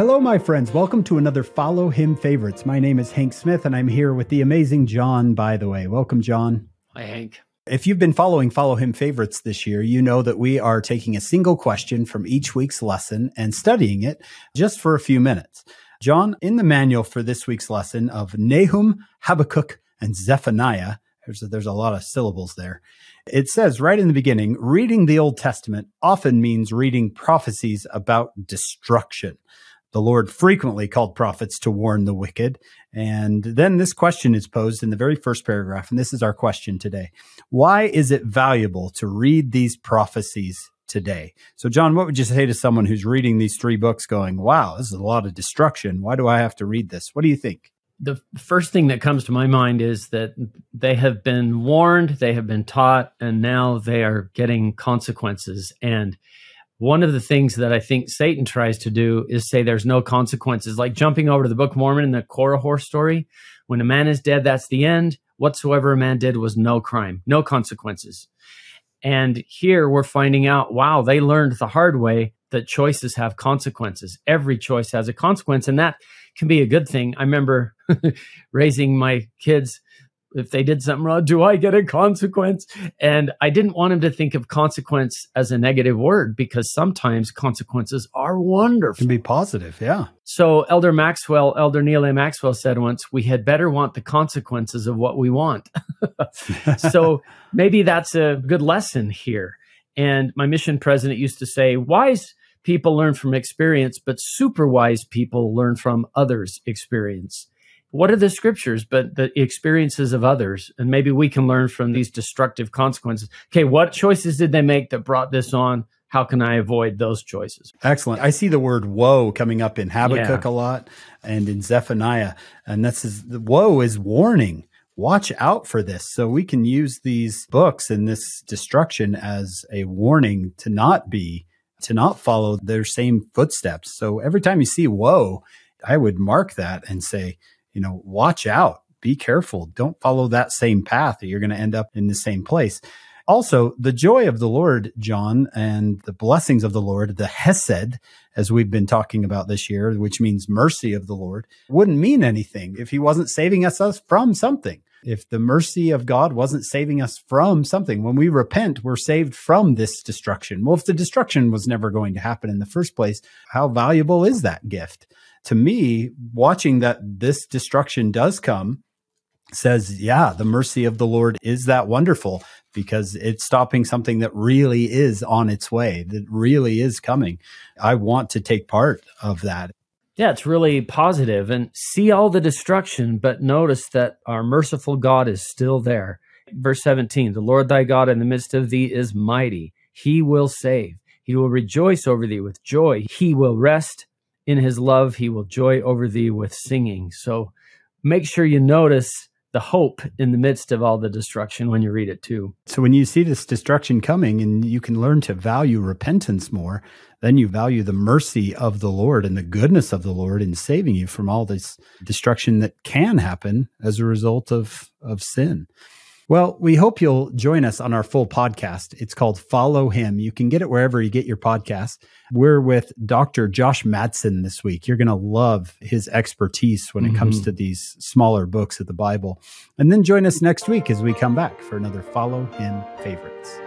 Hello, my friends. Welcome to another Follow Him Favorites. My name is Hank Smith, and I'm here with the amazing John Bytheway. Welcome, John. Hi, Hank. If you've been following Follow Him Favorites this year, you know that we are taking a single question from each week's lesson and studying it just for a few minutes. John, in the manual for this week's lesson of Nahum, Habakkuk, and Zephaniah, there's a, there's a lot of syllables there. It says right in the beginning, reading the Old Testament often means reading prophecies about destruction. The Lord frequently called prophets to warn the wicked. And then this question is posed in the very first paragraph. And this is our question today. Why is it valuable to read these prophecies today? So, John, what would you say to someone who's reading these three books going, wow, this is a lot of destruction. Why do I have to read this? What do you think? The first thing that comes to my mind is that they have been warned, they have been taught, and now they are getting consequences. And one of the things that I think Satan tries to do is say there's no consequences, like jumping over to the Book of Mormon and the Korihor story. When a man is dead, that's the end. Whatsoever a man did was no crime, no consequences. And here we're finding out, wow, they learned the hard way that choices have consequences. Every choice has a consequence, and that can be a good thing. I remember raising my kids if they did something wrong, do I get a consequence? And I didn't want him to think of consequence as a negative word because sometimes consequences are wonderful. Can be positive, yeah. So Elder Maxwell, Elder Neal A. Maxwell said once, we had better want the consequences of what we want. so maybe that's a good lesson here. And my mission president used to say, wise people learn from experience, but super wise people learn from others' experience what are the scriptures but the experiences of others? And maybe we can learn from these destructive consequences. Okay what choices did they make that brought this on? How can i avoid those choices? Excellent. I see the word woe coming up in habakkuk yeah. a lot and in zephaniah and this is the woe is warning. Watch out for this. So we can use these books and this destruction as a warning to not be to not follow their same footsteps. So every time you see woe i would mark that and say you know, watch out, be careful. Don't follow that same path you're going to end up in the same place. Also, the joy of the Lord, John, and the blessings of the Lord, the Hesed, as we've been talking about this year, which means mercy of the Lord, wouldn't mean anything if he wasn't saving us from something. If the mercy of God wasn't saving us from something, when we repent, we're saved from this destruction. Well, if the destruction was never going to happen in the first place, how valuable is that gift? To me, watching that this destruction does come says, yeah, the mercy of the Lord is that wonderful because it's stopping something that really is on its way, that really is coming. I want to take part of that. Yeah, it's really positive and see all the destruction, but notice that our merciful God is still there. Verse 17 The Lord thy God in the midst of thee is mighty. He will save. He will rejoice over thee with joy. He will rest in his love he will joy over thee with singing. So make sure you notice the hope in the midst of all the destruction when you read it too. So when you see this destruction coming and you can learn to value repentance more, then you value the mercy of the Lord and the goodness of the Lord in saving you from all this destruction that can happen as a result of of sin. Well, we hope you'll join us on our full podcast. It's called Follow Him. You can get it wherever you get your podcast. We're with Dr. Josh Matson this week. You're going to love his expertise when it mm-hmm. comes to these smaller books of the Bible. And then join us next week as we come back for another Follow Him Favorites.